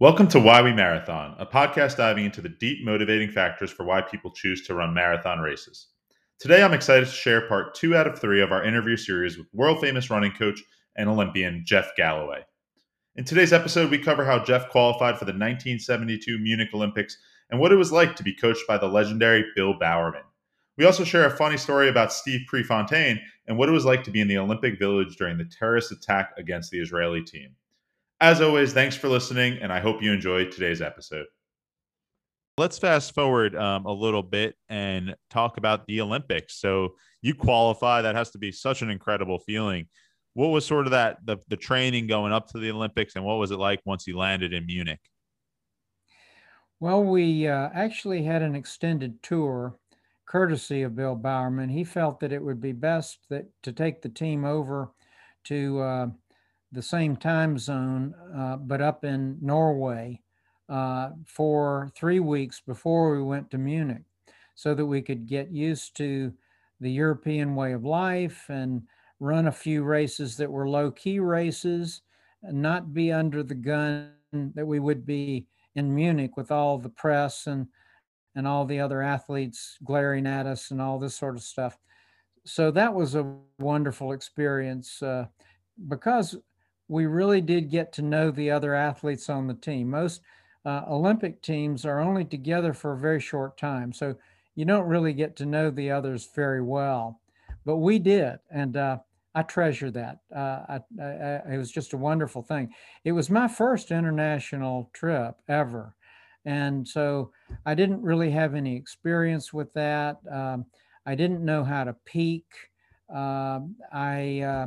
Welcome to Why We Marathon, a podcast diving into the deep motivating factors for why people choose to run marathon races. Today, I'm excited to share part two out of three of our interview series with world famous running coach and Olympian Jeff Galloway. In today's episode, we cover how Jeff qualified for the 1972 Munich Olympics and what it was like to be coached by the legendary Bill Bowerman. We also share a funny story about Steve Prefontaine and what it was like to be in the Olympic Village during the terrorist attack against the Israeli team. As always, thanks for listening, and I hope you enjoyed today's episode. Let's fast forward um, a little bit and talk about the Olympics. So you qualify. That has to be such an incredible feeling. What was sort of that the, the training going up to the Olympics, and what was it like once you landed in Munich? Well, we uh, actually had an extended tour, courtesy of Bill Bowerman. He felt that it would be best that to take the team over to uh, the same time zone, uh, but up in Norway uh, for three weeks before we went to Munich so that we could get used to the European way of life and run a few races that were low key races, and not be under the gun that we would be in Munich with all the press and and all the other athletes glaring at us and all this sort of stuff. So that was a wonderful experience uh, because we really did get to know the other athletes on the team. Most uh, Olympic teams are only together for a very short time, so you don't really get to know the others very well. But we did, and uh, I treasure that. Uh, I, I, it was just a wonderful thing. It was my first international trip ever, and so I didn't really have any experience with that. Um, I didn't know how to peak. Um, I uh,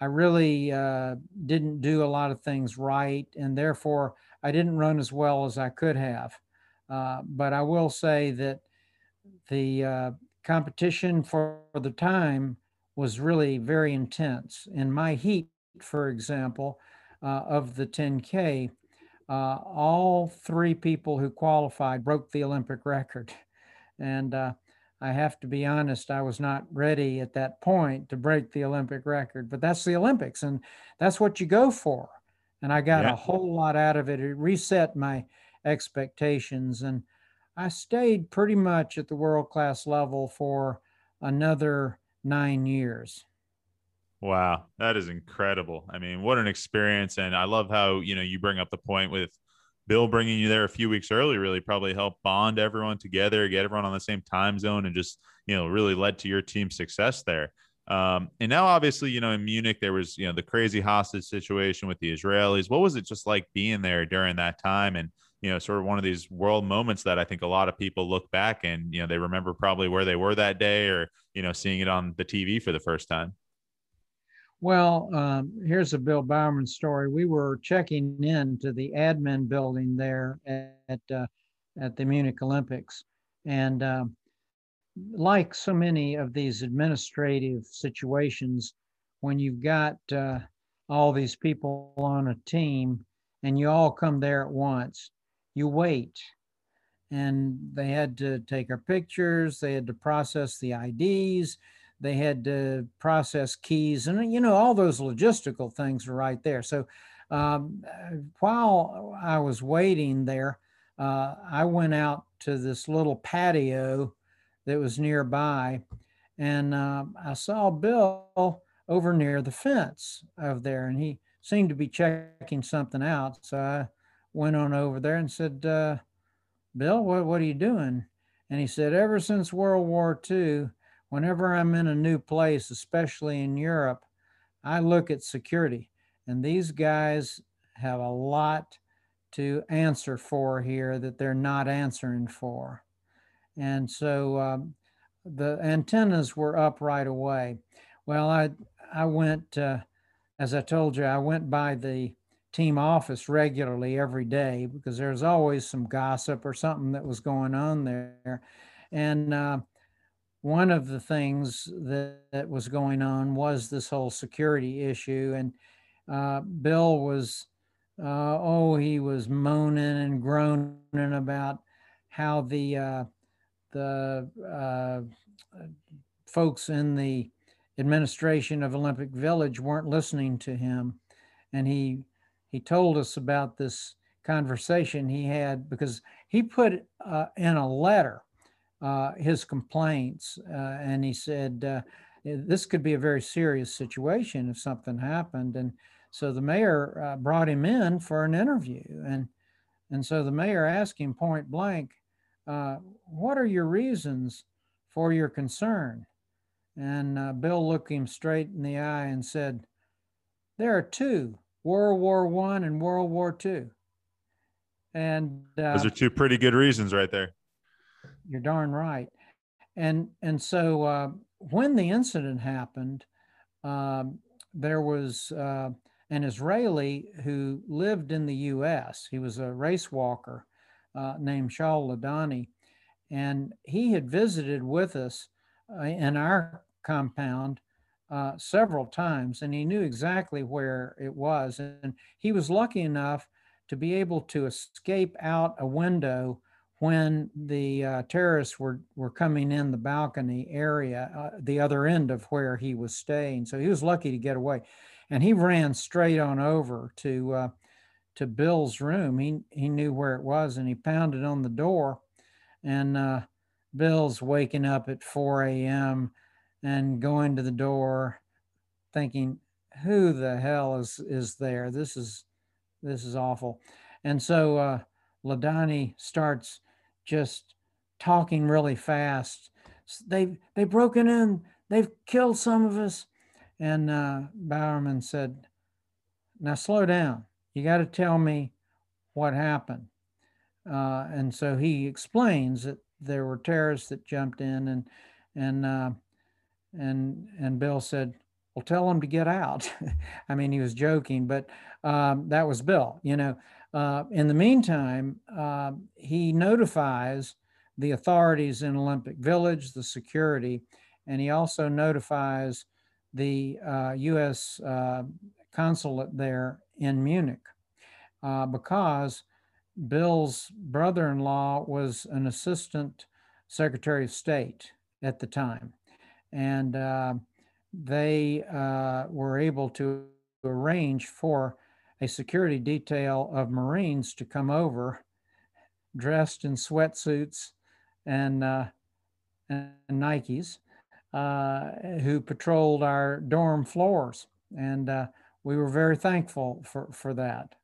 I really uh, didn't do a lot of things right, and therefore I didn't run as well as I could have. Uh, but I will say that the uh, competition for the time was really very intense. In my heat, for example, uh, of the 10K, uh, all three people who qualified broke the Olympic record. And uh, I have to be honest, I was not ready at that point to break the Olympic record, but that's the Olympics and that's what you go for. And I got yeah. a whole lot out of it. It reset my expectations and I stayed pretty much at the world class level for another nine years. Wow, that is incredible. I mean, what an experience. And I love how, you know, you bring up the point with Bill bringing you there a few weeks early really probably helped bond everyone together, get everyone on the same time zone, and just you know really led to your team's success there. Um, and now, obviously, you know, in Munich, there was you know the crazy hostage situation with the Israelis. What was it just like being there during that time? And you know, sort of one of these world moments that I think a lot of people look back and you know they remember probably where they were that day, or you know, seeing it on the TV for the first time. Well, um, here's a Bill Bowerman story. We were checking in to the admin building there at uh, at the Munich Olympics, and uh, like so many of these administrative situations, when you've got uh, all these people on a team and you all come there at once, you wait. And they had to take our pictures, they had to process the IDs, they had to process keys and you know all those logistical things are right there. So um, while i was waiting there uh, i went out to this little patio that was nearby and uh, i saw bill over near the fence over there and he seemed to be checking something out. So i went on over there and said uh, bill what, what are you doing? And he said ever since world war ii whenever I'm in a new place, especially in Europe, I look at security. And these guys have a lot to answer for here that they're not answering for. And so um, the antennas were up right away. Well, I, I went, uh, as I told you, I went by the team office regularly every day because there's always some gossip or something that was going on there. And uh, one of the things that, that, was going on was this whole security issue. And uh, Bill was, uh, oh, he was moaning and groaning about how the uh, the uh, folks in the administration of Olympic Village weren't listening to him, and he he told us about this conversation he had because he put uh, in a letter uh, his complaints, uh, and he said uh, this could be a very serious situation if something happened. And so the mayor uh, brought him in for an interview, and and so the mayor asked him point blank, uh, "What are your reasons for your concern?" And Bill looked him straight in the eye and said, "There are two: World War One and World War Two." And those are two pretty good reasons, right there. You're darn right. And and so uh, when the incident happened, uh, there was uh, an Israeli who lived in the U.S. He was a race walker uh, named Shaul Ladani, and he had visited with us uh, in our compound uh, several times, and he knew exactly where it was. And he was lucky enough to be able to escape out a window when the uh, terrorists were, were coming in the balcony area, uh, the other end of where he was staying. So he was lucky to get away. And he ran straight on over to, uh, to Bill's room. He, he knew where it was and he pounded on the door. And uh, Bill's waking up at 4 a.m. and going to the door thinking, who the hell is, is there? This is, this is awful. And so uh, Ladani starts just talking really fast. They've they've broken in. They've killed some of us. And uh, Bowerman said, "Now slow down. You got to tell me what happened." Uh, and so he explains that there were terrorists that jumped in, and and uh, and and Bill said, "Well, tell them to get out." I mean, he was joking, but um, that was Bill. You know, uh, in the meantime, uh, he notifies the authorities in Olympic Village, the security, and he also notifies the uh, U.S. Uh, consulate there in Munich uh, because Bill's brother in law was an assistant secretary of state at the time. And they were able to arrange for a security detail of Marines to come over dressed in sweatsuits and, uh, and Nikes uh, who patrolled our dorm floors. And uh, we were very thankful for, for that.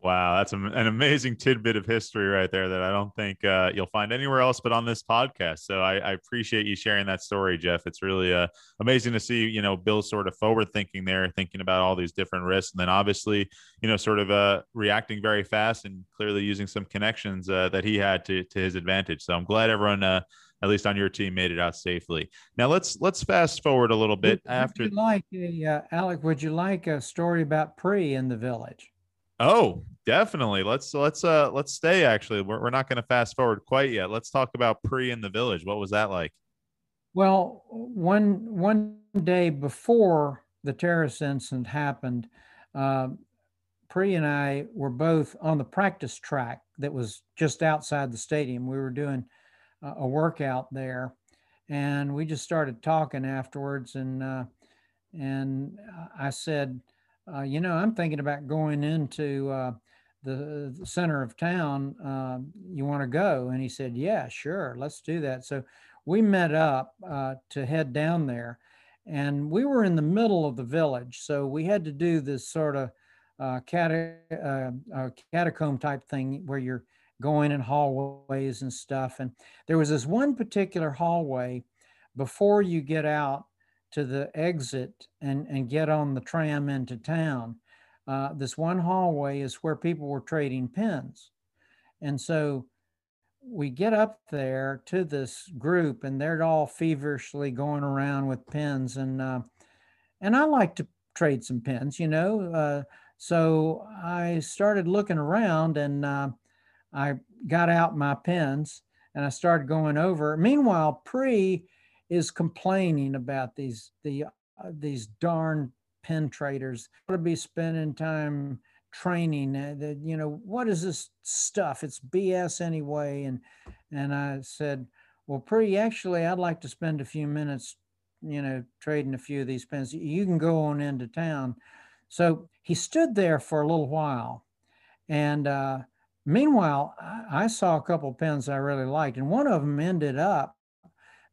Wow, that's an amazing tidbit of history right there that I don't think uh, you'll find anywhere else but on this podcast. So I, I appreciate you sharing that story, Jeff. It's really uh, amazing to see, you know, Bill sort of forward thinking there, thinking about all these different risks, and then obviously, you know, sort of uh, reacting very fast and clearly using some connections uh, that he had to to his advantage. So I'm glad everyone. Uh, at least on your team, made it out safely. Now let's let's fast forward a little bit would, after. Would like a, uh, Alec? Would you like a story about Pre in the village? Oh, definitely. Let's let's uh let's stay. Actually, we're we're not going to fast forward quite yet. Let's talk about pre in the village. What was that like? Well, one one day before the terrorist incident happened, uh, Pre and I were both on the practice track that was just outside the stadium. We were doing a workout there, and we just started talking afterwards. And uh, and I said, uh, you know, I'm thinking about going into uh, the, the, center of town. Uh, you want to go? And he said, yeah, sure, let's do that. So we met up uh, to head down there. And we were in the middle of the village. So we had to do this sort of uh, uh, catacomb type thing where you're going in hallways and stuff. And there was this one particular hallway before you get out to the exit and, and get on the tram into town, uh, this one hallway is where people were trading pins. And so we get up there to this group and they're all feverishly going around with pins and uh, and I like to trade some pins, you know. Uh, so I started looking around and uh, I got out my pins and I started going over. Meanwhile, Pre is complaining about these the uh, these darn pen traders. To be spending time training uh, that you know what is this stuff? It's bs anyway. And and i said well pretty actually i'd like to spend a few minutes you know trading a few of these pens. You can go on into town. So he stood there for a little while. And uh, meanwhile, I, I saw a couple pens I really liked, and one of them ended up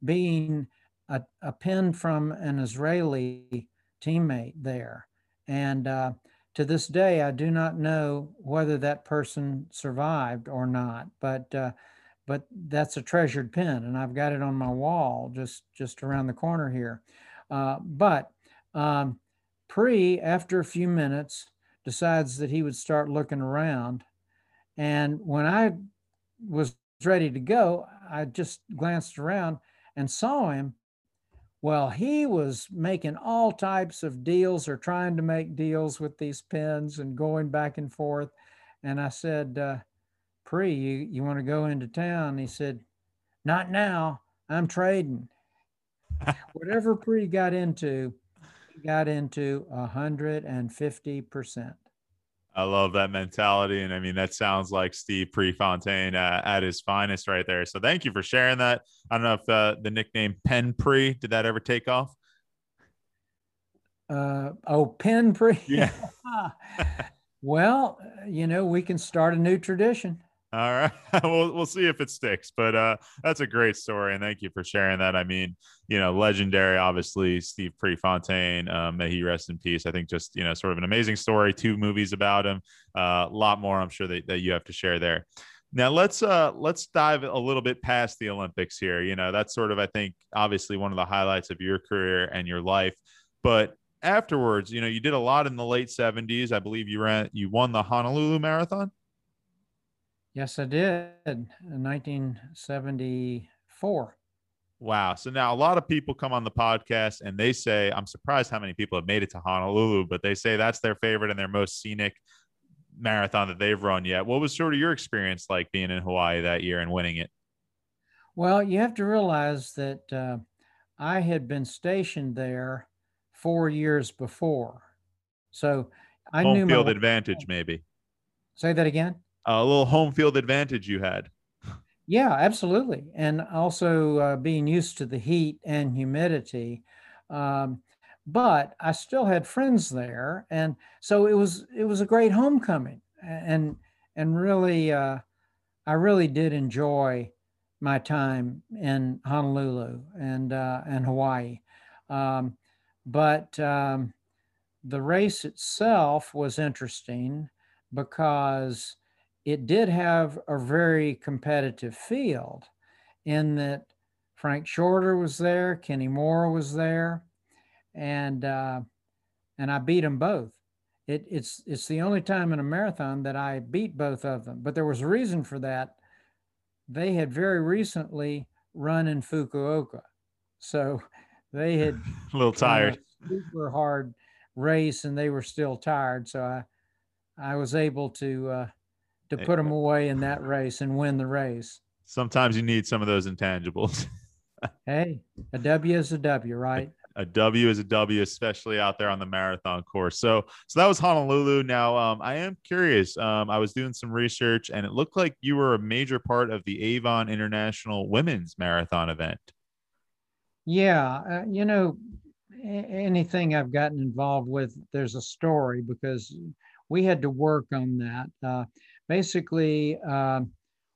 being a, a pen from an Israeli teammate there. And uh, to this day, I do not know whether that person survived or not, but uh, but that's a treasured pen, and I've got it on my wall just just around the corner here. Uh, but um, Pre, after a few minutes, decides that he would start looking around, and when I was ready to go, I just glanced around and saw him well, he was making all types of deals or trying to make deals with these pens and going back and forth. And I said, uh, Pre, you, you want to go into town? He said, Not now. I'm trading. Whatever Pre got into, he got into 150%. I love that mentality. And I mean, that sounds like Steve Prefontaine uh, at his finest right there. So thank you for sharing that. I don't know if uh, the nickname Pen Pre, did that ever take off? Uh, oh, Pen Pre? Yeah. well, you know, we can start a new tradition. All right. we'll we'll see if it sticks. But uh that's a great story and thank you for sharing that. I mean, you know, legendary, obviously, Steve Prefontaine. Um, may he rest in peace. I think just, you know, sort of an amazing story, two movies about him. Uh, a lot more I'm sure that, that you have to share there. Now let's uh let's dive a little bit past the Olympics here. You know, that's sort of I think obviously one of the highlights of your career and your life. But afterwards, you know, you did a lot in the late 70s. I believe you ran you won the Honolulu Marathon. Yes, I did in 1974. Wow. So now a lot of people come on the podcast and they say, I'm surprised how many people have made it to Honolulu, but they say that's their favorite and their most scenic marathon that they've run yet. What was sort of your experience like being in Hawaii that year and winning it? Well, you have to realize that uh, I had been stationed there four years before. So I Home knew field advantage, maybe. Say that again a little home field advantage you had. Yeah, absolutely. And also uh, being used to the heat and humidity. Um, but I still had friends there. And so it was, it was a great homecoming and, and really, uh, I really did enjoy my time in Honolulu and, uh, and Hawaii. Um, but, um, the race itself was interesting because it did have a very competitive field in that Frank Shorter was there, Kenny Moore was there, and uh, and I beat them both. It, it's it's the only time in a marathon that I beat both of them. But there was a reason for that. They had very recently run in Fukuoka, so they had a little tired, a super hard race, and they were still tired. So I I was able to uh, to put them away in that race and win the race. Sometimes you need some of those intangibles. hey, a W is a W, right? A, a W is a W, especially out there on the marathon course. So, so that was Honolulu. Now, um, I am curious. Um, I was doing some research, and it looked like you were a major part of the Avon International Women's Marathon event. Yeah, uh, you know, anything I've gotten involved with, there's a story because we had to work on that. Uh, basically, uh,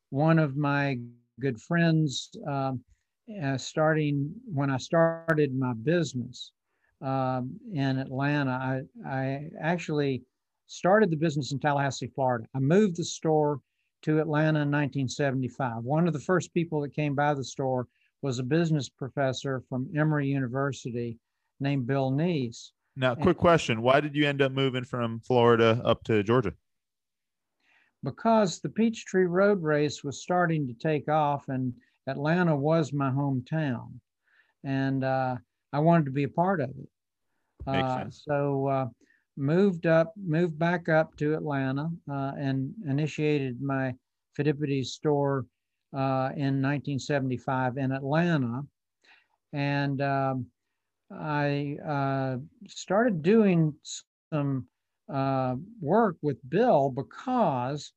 one of my good friends, um, uh, starting when I started my business um, in Atlanta, I, I actually started the business in Tallahassee, Florida. I moved the store to Atlanta in 1975. One of the first people that came by the store was a business professor from Emory University named Bill Neese. Now, quick question: Why did you end up moving from Florida up to Georgia? Because the Peachtree Road Race was starting to take off, and Atlanta was my hometown, and uh, I wanted to be a part of it. Uh, so uh, moved up, moved back up to Atlanta, uh, and initiated my Phidippides store uh, in 1975 in Atlanta, and um, I uh, started doing some uh, work with Bill because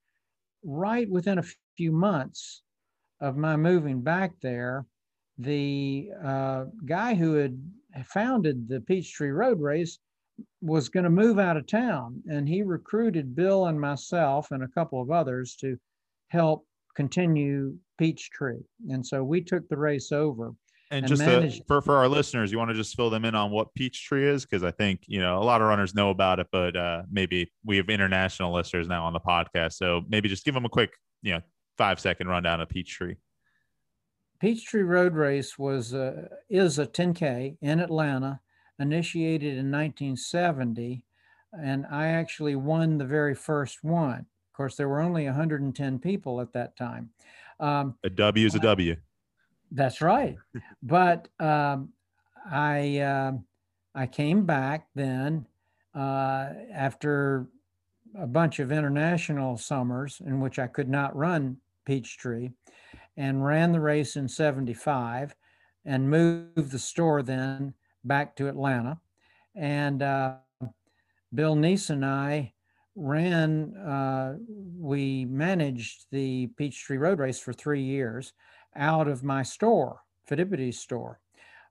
right within a few months of my moving back there, the uh, guy who had founded the Peachtree Road Race was going to move out of town, and he recruited Bill and myself and a couple of others to help continue Peachtree. And so we took the race over. And, and just to, for for our listeners, you want to just fill them in on what Peachtree is because I think you know a lot of runners know about it, but uh, maybe we have international listeners now on the podcast, so maybe just give them a quick you know five second rundown of Peachtree. Peachtree Road Race was uh, is a 10K in Atlanta, initiated in 1970, and I actually won the very first one. Of course, there were only 110 people at that time. Um, a W is a W. That's right. but um, I uh, I came back then uh, after a bunch of international summers in which I could not run Peachtree and ran the race in 75 and moved the store then back to Atlanta. And uh, Bill Neese and I ran, uh, we managed the Peachtree Road Race for three years out of my store, Phidippides store.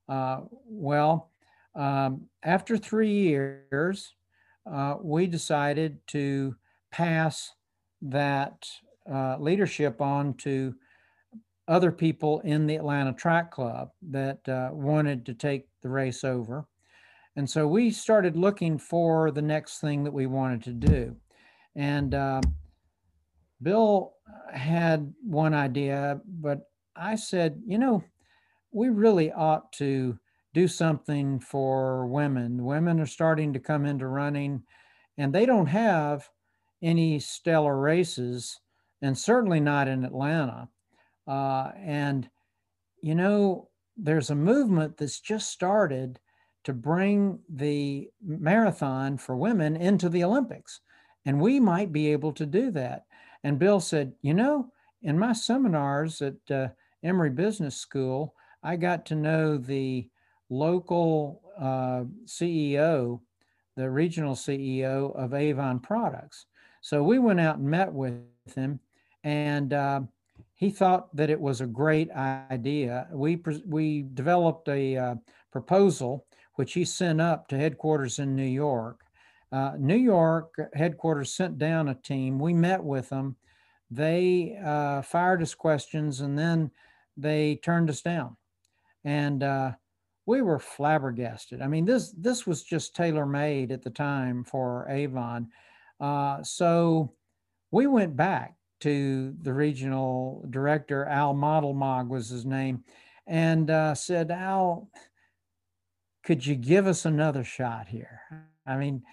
Uh, well, um, after three years, uh, we decided to pass that uh, leadership on to other people in the Atlanta Track Club that uh, wanted to take the race over. And so we started looking for the next thing that we wanted to do. And uh, Bill had one idea, but I said, you know, we really ought to do something for women. Women are starting to come into running, and they don't have any stellar races, and certainly not in Atlanta. Uh, and, you know, there's a movement that's just started to bring the marathon for women into the Olympics. And we might be able to do that. And Bill said, you know, in my seminars at uh, Emory Business School, I got to know the local uh, CEO, the regional CEO of Avon Products. So we went out and met with him, and uh, he thought that it was a great idea. We we developed a uh, proposal which he sent up to headquarters in New York. Uh, New York headquarters sent down a team. We met with them. They uh, fired us questions and then they turned us down. And uh, we were flabbergasted. I mean, this this was just tailor made at the time for Avon. Uh, so we went back to the regional director, Al Modelmog was his name, and uh, said, Al, could you give us another shot here? I mean,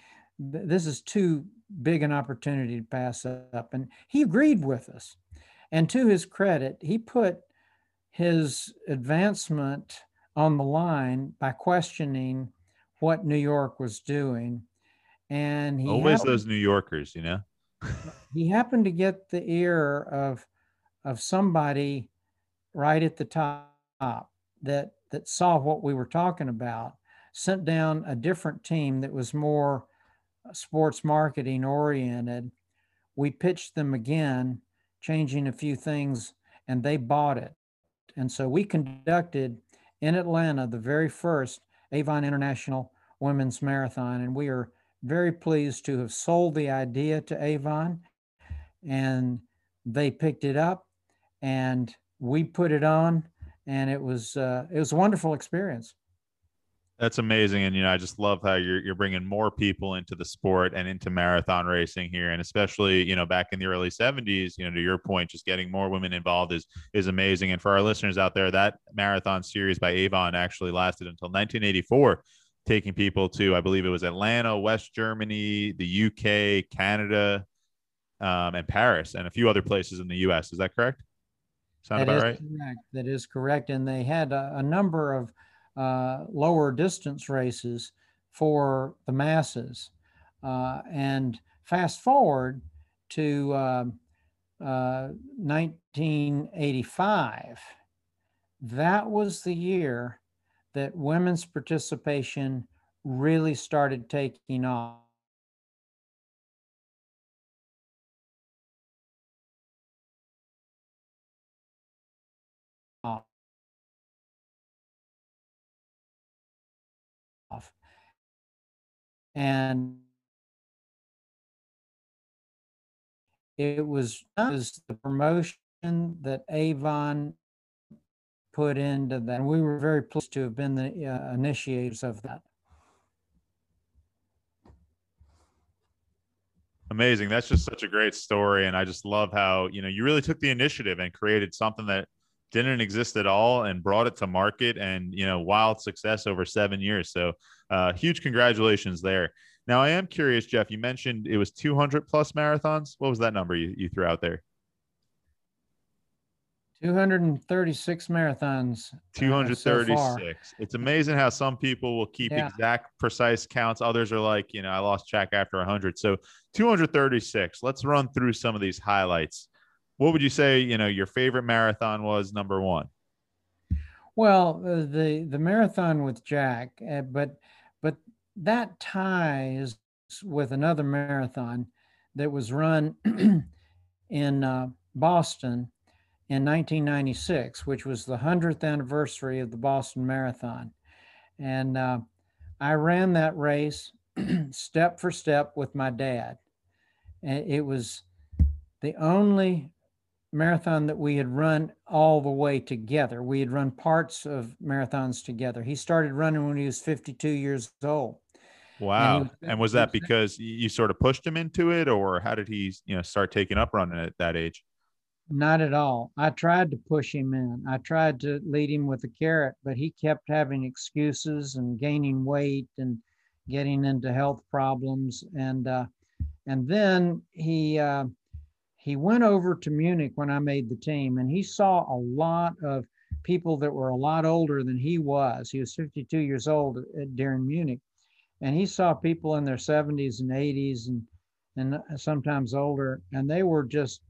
th- this is too big an opportunity to pass up. And he agreed with us. And to his credit, he put his advancement on the line by questioning what New York was doing. And he always those New Yorkers, you know. he happened to get the ear of of somebody right at the top that that saw what we were talking about, sent down a different team that was more uh, sports marketing oriented. We pitched them again, changing a few things, and they bought it. And so we conducted in Atlanta the very first Avon International Women's Marathon, and we are very pleased to have sold the idea to Avon, and they picked it up, and we put it on, and it was uh, it was a wonderful experience. That's amazing, and you know, I just love how you're you're bringing more people into the sport and into marathon racing here, and especially you know back in the early '70s, you know, to your point, just getting more women involved is is amazing. And for our listeners out there, that marathon series by Avon actually lasted until 1984, taking people to I believe it was Atlanta, West Germany, the UK, Canada, um, and Paris, and a few other places in the U.S. Is that correct? Sound that about right? Correct. That is correct, and they had a, a number of uh, lower distance races for the masses. Uh, and fast forward to uh, 1985, uh, that was the year that women's participation really started taking off. And it was, the promotion that Avon put into that. And we were very pleased to have been the uh, initiators of that. Amazing. That's just such a great story. And I just love how, you know, you really took the initiative and created something that didn't exist at all and brought it to market and, you know, wild success over seven years. So uh, huge congratulations there. Now, I am curious, Jeff, you mentioned it was 200 plus marathons. What was that number you, you threw out there? 236 marathons. uh, so 236. it's amazing how some people will keep Yeah. exact precise counts. Others are like, you know, I lost track after 100. So 236. Let's run through some of these highlights. What would you say, you know, your favorite marathon was number 1? Well, the the marathon with Jack, uh, but but that ties with another marathon that was run in uh, Boston in 1996, which was the hundredth anniversary of the Boston Marathon, and uh, I ran that race step for step with my dad. And it was the only marathon that we had run all the way together. We had run parts of marathons together. He started running when he was 52 years old. Wow. was- And was that because you sort of pushed him into it or how did he, you know, start taking up running at that age? Not at all. I tried to push him in. I tried to lead him with a carrot, but he kept having excuses and gaining weight and getting into health problems. And uh, and then he uh, he went over to Munich when I made the team, and he saw a lot of people that were a lot older than he was. He was 52 years old at, during Munich, and he saw people in their 70s and 80s and and uh, sometimes older, and they were just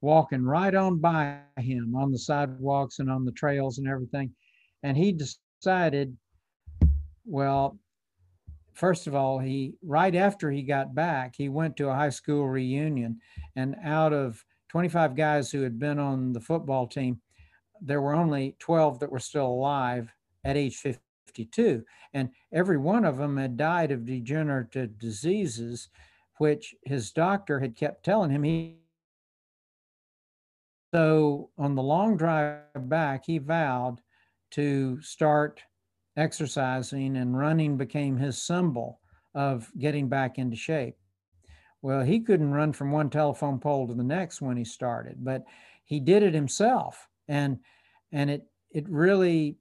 walking right on by him on the sidewalks and on the trails and everything. And he decided, well, first of all, he right after he got back, he went to a high school reunion, and out of 25 guys who had been on the football team, there were only 12 that were still alive at age 52, and every one of them had died of degenerative diseases, which his doctor had kept telling him he so on the long drive back, he vowed to start exercising, and running became his symbol of getting back into shape. Well, he couldn't run from one telephone pole to the next when he started, but he did it himself, and and it it really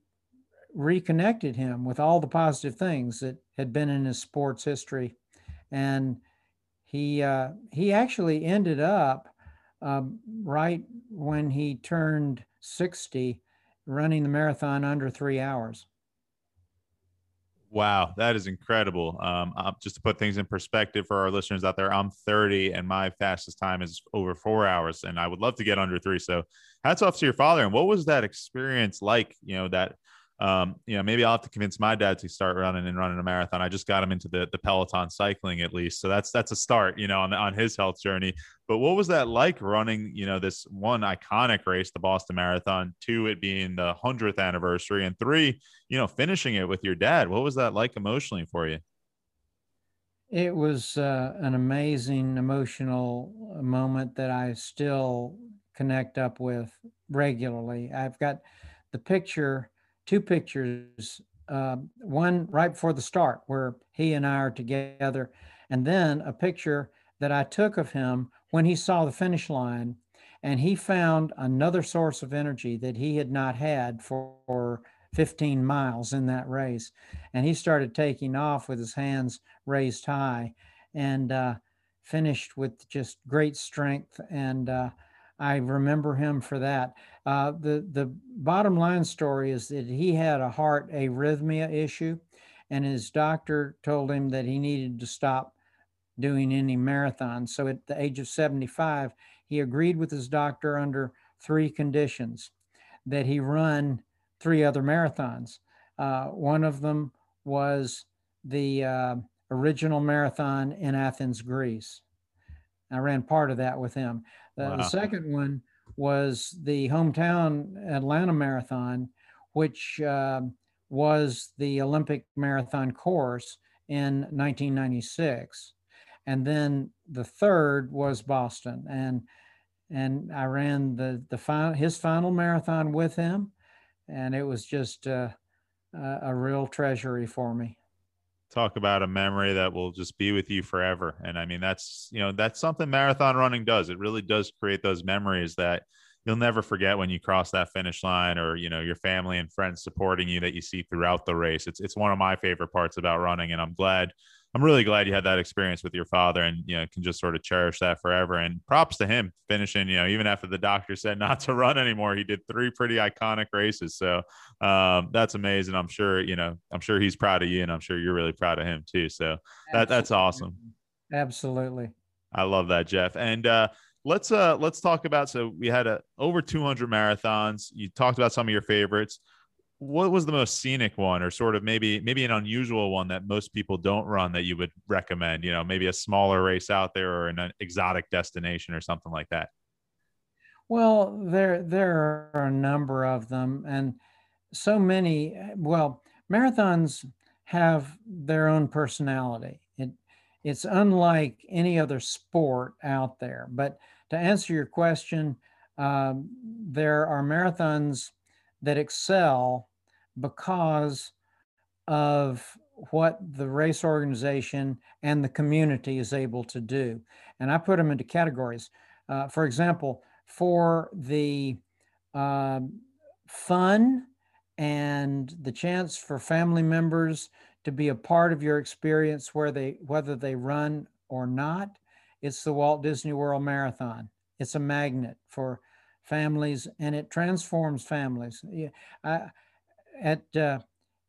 reconnected him with all the positive things that had been in his sports history, and he uh, he actually ended up um, right when he turned 60, running the marathon under three hours. Wow, that is incredible. Um, uh, just to put things in perspective for our listeners out there, I'm 30 and my fastest time is over four hours, and I would love to get under three. So, hats off to your father. And what was that experience like? You know that. Um, you know, maybe I'll have to convince my dad to start running and running a marathon. I just got him into the the Peloton cycling at least, so that's that's a start. You know, on on his health journey. But what was that like running? You know, this one iconic race, the Boston Marathon. Two, it being the hundredth anniversary, and three, you know, finishing it with your dad. What was that like emotionally for you? It was uh, an amazing emotional uh, moment that I still connect up with regularly. I've got the picture, two pictures, uh, one right before the start where he and I are together, and then a picture that I took of him when he saw the finish line and he found another source of energy that he had not had for 15 miles in that race. And he started taking off with his hands raised high and uh, finished with just great strength. And uh, I remember him for that. Uh, the, the bottom line story is that he had a heart arrhythmia issue, and his doctor told him that he needed to stop doing any marathons. So at the age of 75, he agreed with his doctor under three conditions that he run three other marathons. Uh, one of them was the uh, original marathon in Athens, Greece. I ran part of that with him. Uh, Wow. The second one was the hometown Atlanta Marathon, which um was the Olympic marathon course in 1996. And then the third was Boston. And and I ran the the final his final marathon with him, and it was just uh, a, a real treasury for me talk about a memory that will just be with you forever. And i mean that's you know that's something marathon running does. It really does create those memories that you'll never forget when you cross that finish line or you know your family and friends supporting you that you see throughout the race. It's it's one of my favorite parts about running and i'm glad i'm really glad you had that experience with your father and you know can just sort of cherish that forever. And props to him finishing you know even after the doctor said not to run anymore he did three pretty iconic races. So um, that's amazing. I'm sure you know i'm sure he's proud of you and i'm sure you're really proud of him too. So that, that's awesome. Absolutely. I love that jeff. And uh let's uh let's talk about so we had a over 200 marathons. You talked about some of your favorites what was the most scenic one or sort of maybe maybe an unusual one that most people don't run that you would recommend? You know maybe a smaller race out there or an exotic destination or something like that. Well there there are a number of them and so many well marathons have their own personality. It it's unlike any other sport out there. But to answer your question, um, there are marathons that excel because of what the race organization and the community is able to do. And I put them into categories. Uh, for example, for the uh, fun and the chance for family members to be a part of your experience where they whether they run or not it's the Walt Disney World Marathon. It's a magnet for families and it transforms families. I, at uh,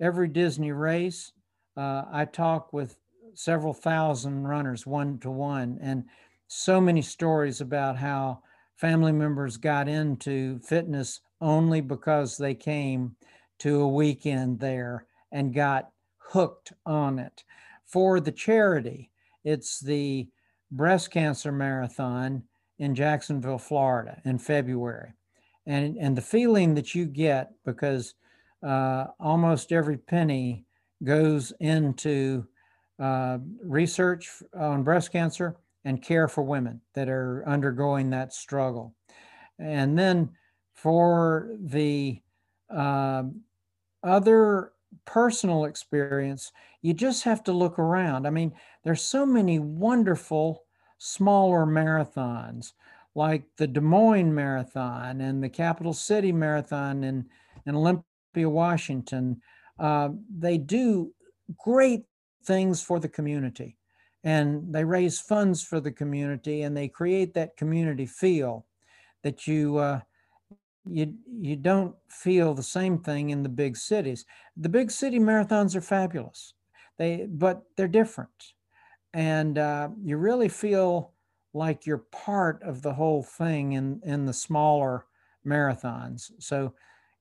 every Disney race, uh, I talk with several thousand runners one to one, and so many stories about how family members got into fitness only because they came to a weekend there and got hooked on it. For the charity, it's the breast cancer marathon in Jacksonville, Florida in February. And, and the feeling that you get because uh, almost every penny goes into uh, research on breast cancer and care for women that are undergoing that struggle. And then for the uh, other personal experience, you just have to look around. I mean, there's so many wonderful smaller marathons like the Des Moines Marathon and the Capital City Marathon in, Olympia, Washington. Uh, they do great things for the community and they raise funds for the community and they create that community feel that you uh, you you don't feel the same thing in the big cities. The big city marathons are fabulous, they but they're different, and uh, you really feel like you're part of the whole thing in in the smaller marathons. So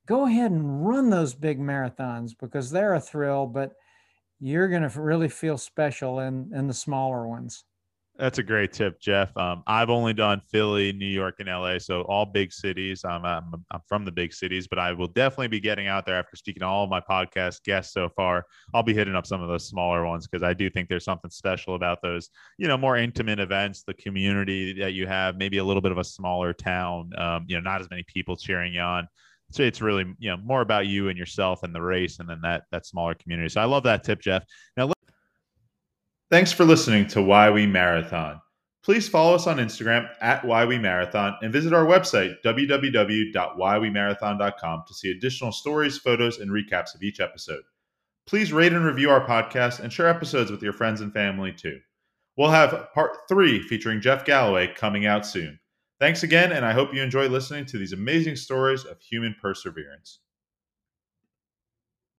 go ahead and run those big marathons because they're a thrill, but you're going to really feel special in in the smaller ones. That's a great tip, Jeff. Um, I've only done Philly, New York, and LA, so all big cities. I'm, I'm, I'm from the big cities, but I will definitely be getting out there after speaking to all of my podcast guests so far. I'll be hitting up some of those smaller ones because I do think there's something special about those, you know, more intimate events, the community that you have, maybe a little bit of a smaller town, um, you know, not as many people cheering you on. So it's really, you know, more about you and yourself and the race, and then that that smaller community. So I love that tip, Jeff. Now. Thanks for listening to Why We Marathon. Please follow us on Instagram at Why We Marathon and visit our website, www.whywemarathon.com, to see additional stories, photos, and recaps of each episode. Please rate and review our podcast and share episodes with your friends and family too. We'll have part three featuring Jeff Galloway coming out soon. Thanks again, and I hope you enjoy listening to these amazing stories of human perseverance.